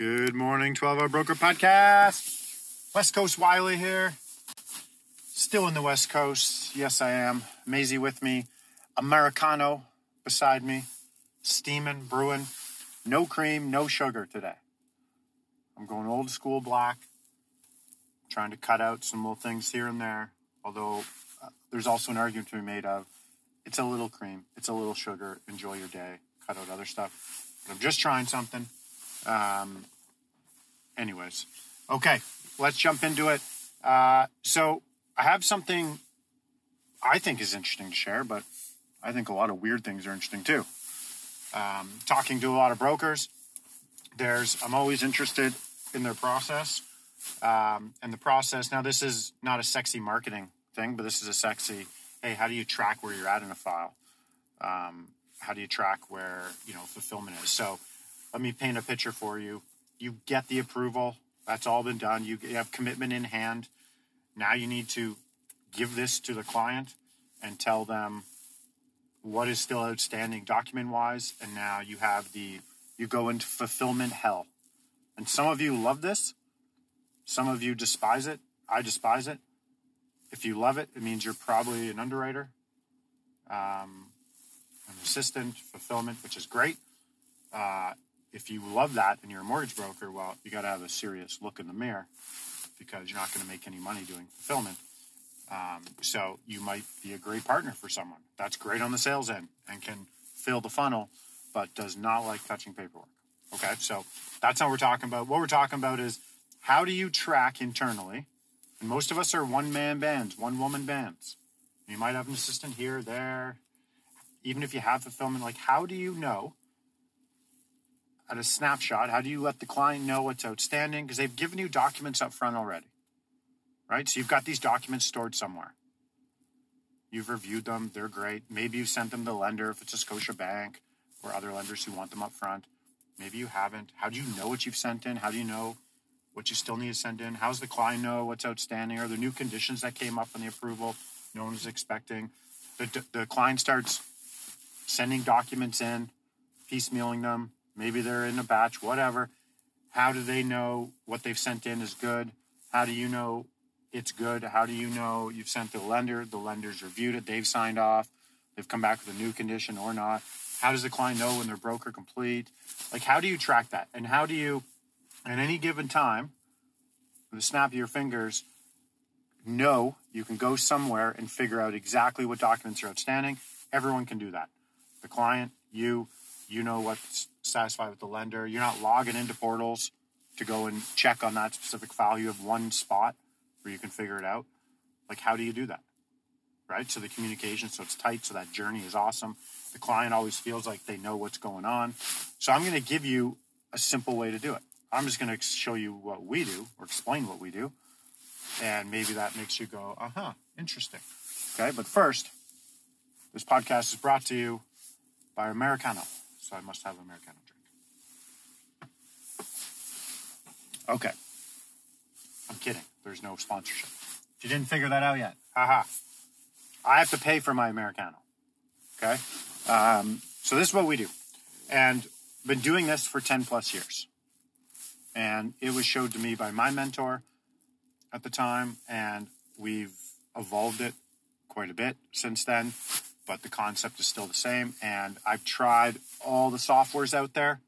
Good morning, 12 Hour Broker Podcast. West Coast Wiley here. Still in the West Coast. Yes, I am. Maisie with me. Americano beside me. Steaming, brewing. No cream, no sugar today. I'm going old school black. Trying to cut out some little things here and there. Although uh, there's also an argument to be made of it's a little cream, it's a little sugar. Enjoy your day. Cut out other stuff. But I'm just trying something. Um, anyways, okay, let's jump into it. Uh, so I have something I think is interesting to share, but I think a lot of weird things are interesting too. Um, talking to a lot of brokers, there's I'm always interested in their process. Um, and the process now this is not a sexy marketing thing, but this is a sexy. Hey, how do you track where you're at in a file? Um, how do you track where you know fulfillment is? So let me paint a picture for you. You get the approval. That's all been done. You have commitment in hand. Now you need to give this to the client and tell them what is still outstanding document wise. And now you have the, you go into fulfillment hell. And some of you love this. Some of you despise it. I despise it. If you love it, it means you're probably an underwriter, um, an assistant, fulfillment, which is great. Uh, if you love that and you're a mortgage broker, well, you got to have a serious look in the mirror because you're not going to make any money doing fulfillment. Um, so you might be a great partner for someone. That's great on the sales end and can fill the funnel, but does not like touching paperwork. Okay, so that's how we're talking about. What we're talking about is how do you track internally? And most of us are one man bands, one woman bands. You might have an assistant here, there. Even if you have fulfillment, like how do you know at a snapshot, how do you let the client know what's outstanding? Because they've given you documents up front already, right? So you've got these documents stored somewhere. You've reviewed them, they're great. Maybe you've sent them to the lender if it's a Scotia Bank or other lenders who want them up front. Maybe you haven't. How do you know what you've sent in? How do you know what you still need to send in? How does the client know what's outstanding? Are there new conditions that came up on the approval no one was expecting? The, the client starts sending documents in, piecemealing them, Maybe they're in a batch, whatever. How do they know what they've sent in is good? How do you know it's good? How do you know you've sent the lender? The lender's reviewed it, they've signed off, they've come back with a new condition or not. How does the client know when their broker complete? Like, how do you track that? And how do you, at any given time, with a snap of your fingers, know you can go somewhere and figure out exactly what documents are outstanding? Everyone can do that. The client, you, you know what's satisfied with the lender. You're not logging into portals to go and check on that specific file. You have one spot where you can figure it out. Like, how do you do that? Right? So the communication, so it's tight, so that journey is awesome. The client always feels like they know what's going on. So I'm going to give you a simple way to do it. I'm just going to show you what we do or explain what we do. And maybe that makes you go, uh huh, interesting. Okay, but first, this podcast is brought to you by Americano so I must have an Americano drink. Okay. I'm kidding. There's no sponsorship. If you didn't figure that out yet, haha. I have to pay for my Americano. Okay? Um, so this is what we do. And been doing this for 10 plus years. And it was showed to me by my mentor at the time, and we've evolved it quite a bit since then but the concept is still the same. And I've tried all the softwares out there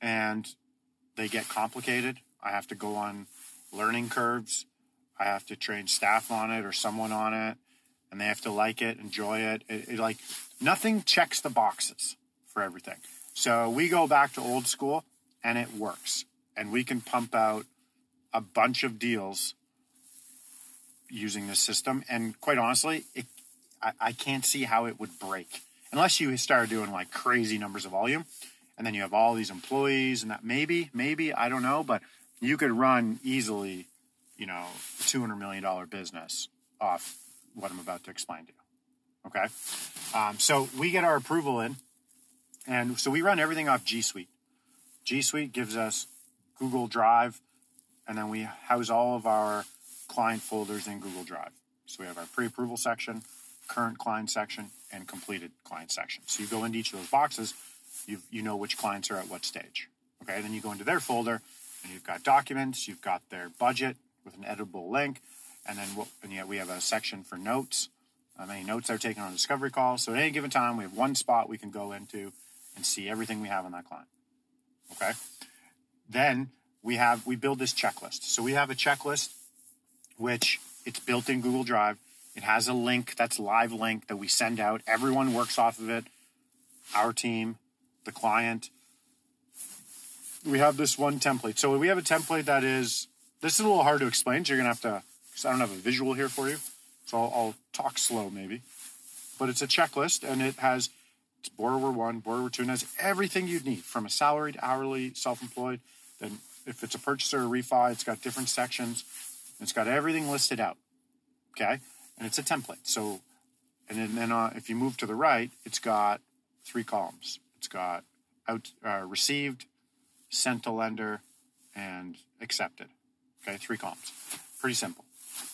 and they get complicated. I have to go on learning curves. I have to train staff on it or someone on it and they have to like it, enjoy it. It, it like nothing checks the boxes for everything. So we go back to old school and it works. And we can pump out a bunch of deals using this system. And quite honestly, it I, I can't see how it would break unless you start doing like crazy numbers of volume and then you have all these employees and that maybe maybe i don't know but you could run easily, you know, $200 million business off what I'm about to explain to you. Okay. Um, so we get our approval in, and so we run everything off G Suite. G Suite gives us Google Drive, and then we house all of our client folders in Google Drive. So we have our pre approval section, current client section, and completed client section. So you go into each of those boxes, you you know which clients are at what stage. Okay, then you go into their folder, and you've got documents, you've got their budget with an editable link, and then we'll, and yet we have a section for notes. Um, any notes they're taking on a discovery call. So at any given time, we have one spot we can go into and see everything we have on that client. Okay. Then we have we build this checklist. So we have a checklist which it's built in Google Drive. It has a link that's live link that we send out. Everyone works off of it. Our team, the client. We have this one template. So we have a template that is this is a little hard to explain. So you're gonna have to because I don't have a visual here for you. So I'll, I'll talk slow maybe. But it's a checklist and it has it's borrower one, borrower two, and has everything you'd need from a salaried, hourly, self-employed. Then if it's a purchaser or refi, it's got different sections. It's got everything listed out. Okay. And it's a template. So, and then, uh, if you move to the right, it's got three columns. It's got out uh, received, sent to lender, and accepted. Okay. Three columns. Pretty simple.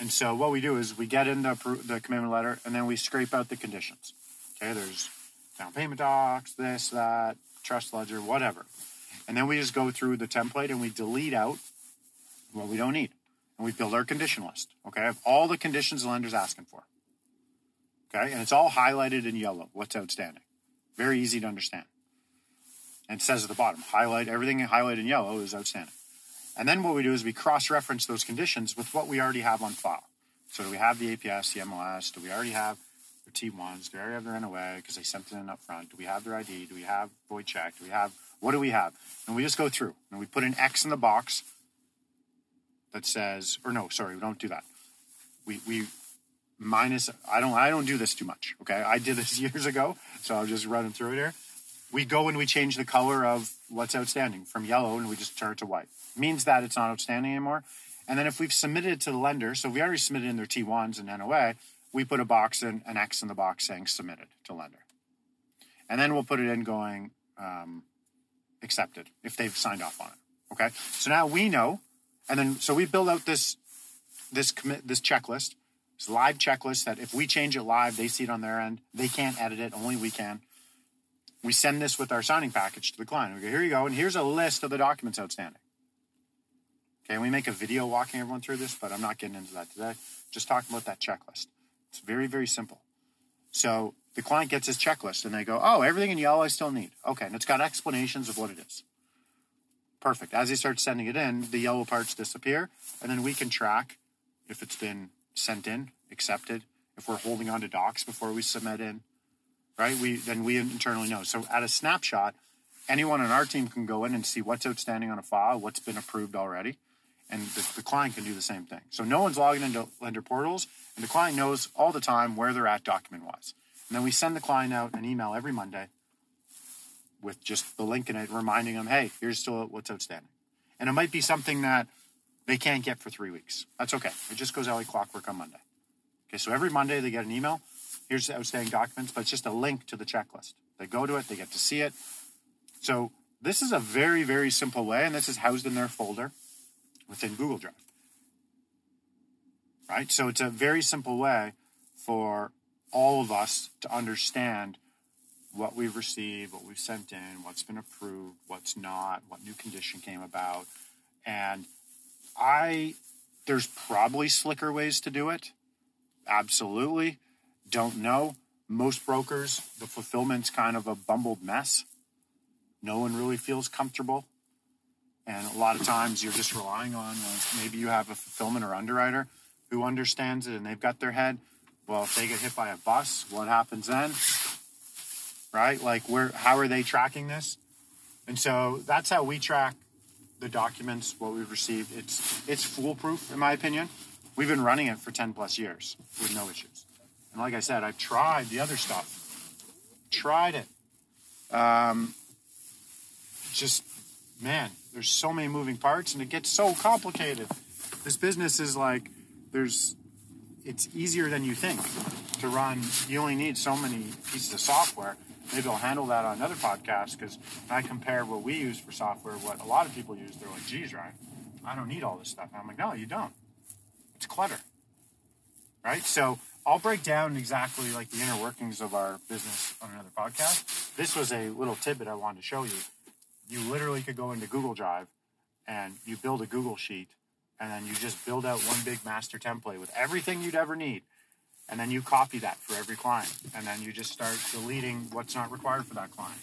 And so what we do is we get in the, the commitment letter and then we scrape out the conditions. Okay. There's down payment docs, this, that, trust ledger, whatever. And then we just go through the template and we delete out what we don't need and we build our condition list. Okay, of all the conditions the lender's asking for. Okay, and it's all highlighted in yellow. What's outstanding? Very easy to understand. And says at the bottom, highlight everything highlighted in yellow is outstanding. And then what we do is we cross-reference those conditions with what we already have on file. So do we have the APS, the MLS? Do we already have their T1s? Do we already have their NOA because they sent it in up front? Do we have their ID? Do we have void check? Do we have what do we have? And we just go through and we put an X in the box that says, or no, sorry, we don't do that. We we minus. I don't I don't do this too much. Okay, I did this years ago, so I'll just running through it here. We go and we change the color of what's outstanding from yellow, and we just turn it to white. Means that it's not outstanding anymore. And then if we've submitted it to the lender, so we already submitted in their T1s and NOA, we put a box in an X in the box saying submitted to lender. And then we'll put it in going um, accepted if they've signed off on it. Okay. So now we know and then, so we build out this this commit this checklist, this live checklist that if we change it live, they see it on their end. They can't edit it, only we can. We send this with our signing package to the client. We go, here you go, and here's a list of the documents outstanding. Okay, we make a video walking everyone through this, but I'm not getting into that today. Just talking about that checklist. It's very, very simple. So the client gets his checklist and they go, oh, everything in yellow I still need. Okay, and it's got explanations of what it is. Perfect. As he starts sending it in, the yellow parts disappear, and then we can track if it's been sent in, accepted, if we're holding on to docs before we submit in, right? We then we internally know. So at a snapshot, anyone on our team can go in and see what's outstanding on a file, what's been approved already, and the, the client can do the same thing. So no one's logging into lender portals, and the client knows all the time where they're at document wise. And then we send the client out an email every Monday with just the link in it, reminding them, hey, here's still what's outstanding. And it might be something that they can't get for three weeks. That's okay. It just goes out like clockwork on Monday. Okay, so every Monday they get an email. Here's the outstanding documents, but it's just a link to the checklist. They go to it, they get to see it. So this is a very, very simple way, and this is housed in their folder within Google Drive. Right? So it's a very simple way for all of us to understand what we've received, what we've sent in, what's been approved, what's not, what new condition came about. And I, there's probably slicker ways to do it. Absolutely. Don't know. Most brokers, the fulfillment's kind of a bumbled mess. No one really feels comfortable. And a lot of times you're just relying on maybe you have a fulfillment or underwriter who understands it and they've got their head. Well, if they get hit by a bus, what happens then? Right? Like where how are they tracking this? And so that's how we track the documents, what we've received. It's it's foolproof in my opinion. We've been running it for 10 plus years with no issues. And like I said, I've tried the other stuff. Tried it. Um, just man, there's so many moving parts and it gets so complicated. This business is like there's it's easier than you think to run. You only need so many pieces of software. Maybe I'll handle that on another podcast because I compare what we use for software, what a lot of people use, they're like, geez, Ryan, I don't need all this stuff. And I'm like, no, you don't. It's clutter. Right? So I'll break down exactly like the inner workings of our business on another podcast. This was a little tidbit I wanted to show you. You literally could go into Google Drive and you build a Google sheet and then you just build out one big master template with everything you'd ever need. And then you copy that for every client. And then you just start deleting what's not required for that client.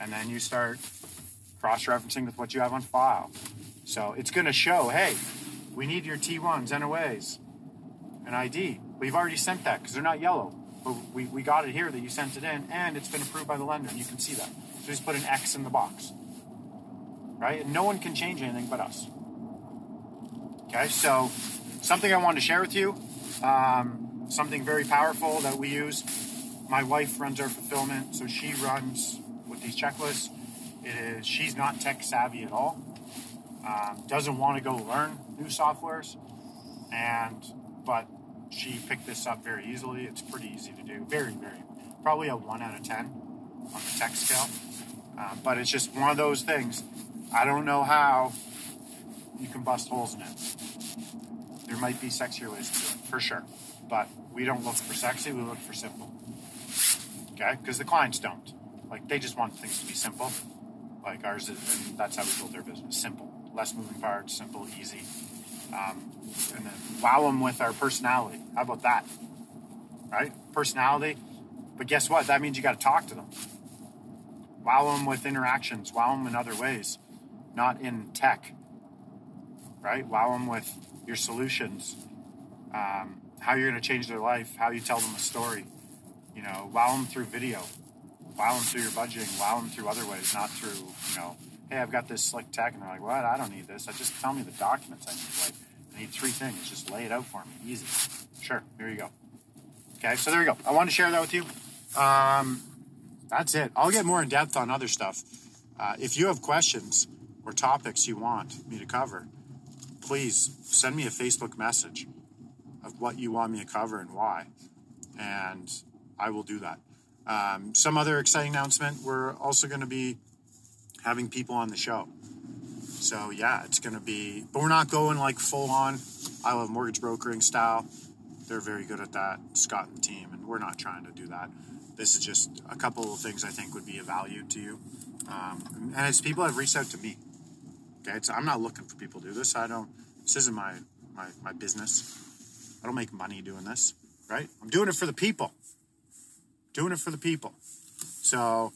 And then you start cross referencing with what you have on file. So it's going to show hey, we need your T1s, NOAs, an ID. We've already sent that because they're not yellow. But we, we got it here that you sent it in and it's been approved by the lender. And you can see that. So just put an X in the box. Right? And no one can change anything but us. Okay, so something I wanted to share with you, um, something very powerful that we use. My wife runs our fulfillment, so she runs with these checklists. It is she's not tech savvy at all. Um, doesn't want to go learn new softwares, and but she picked this up very easily. It's pretty easy to do. Very, very, probably a one out of ten on the tech scale. Uh, but it's just one of those things. I don't know how you can bust holes in it. There might be sexier ways to do it, for sure. But we don't look for sexy, we look for simple. Okay? Because the clients don't. Like, they just want things to be simple. Like ours is, and that's how we build their business. Simple. Less moving parts, simple, easy. Um, and then wow them with our personality. How about that? Right? Personality. But guess what? That means you got to talk to them. Wow them with interactions. Wow them in other ways, not in tech right? Wow them with your solutions, um, how you're going to change their life, how you tell them a story. You know, wow them through video, wow them through your budgeting, wow them through other ways, not through, you know, hey, I've got this slick tech, and they're like, what? I don't need this. I just tell me the documents I need. Like, I need three things. Just lay it out for me. Easy. Sure. Here you go. Okay, so there you go. I wanted to share that with you. Um, that's it. I'll get more in depth on other stuff. Uh, if you have questions or topics you want me to cover, please send me a Facebook message of what you want me to cover and why, and I will do that. Um, some other exciting announcement: we're also going to be having people on the show. So yeah, it's going to be, but we're not going like full on. I love mortgage brokering style. They're very good at that, Scott and team, and we're not trying to do that. This is just a couple of things I think would be of value to you. Um, and it's people have reached out to me. Okay, so I'm not looking for people to do this. I don't. This isn't my my my business. I don't make money doing this, right? I'm doing it for the people. Doing it for the people. So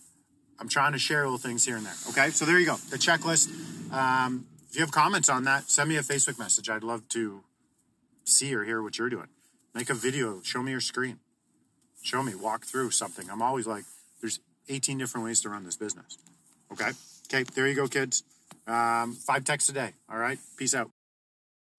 I'm trying to share little things here and there. Okay, so there you go. The checklist. Um, if you have comments on that, send me a Facebook message. I'd love to see or hear what you're doing. Make a video. Show me your screen. Show me. Walk through something. I'm always like, there's 18 different ways to run this business. Okay. Okay. There you go, kids. Um, five texts a day. All right. Peace out.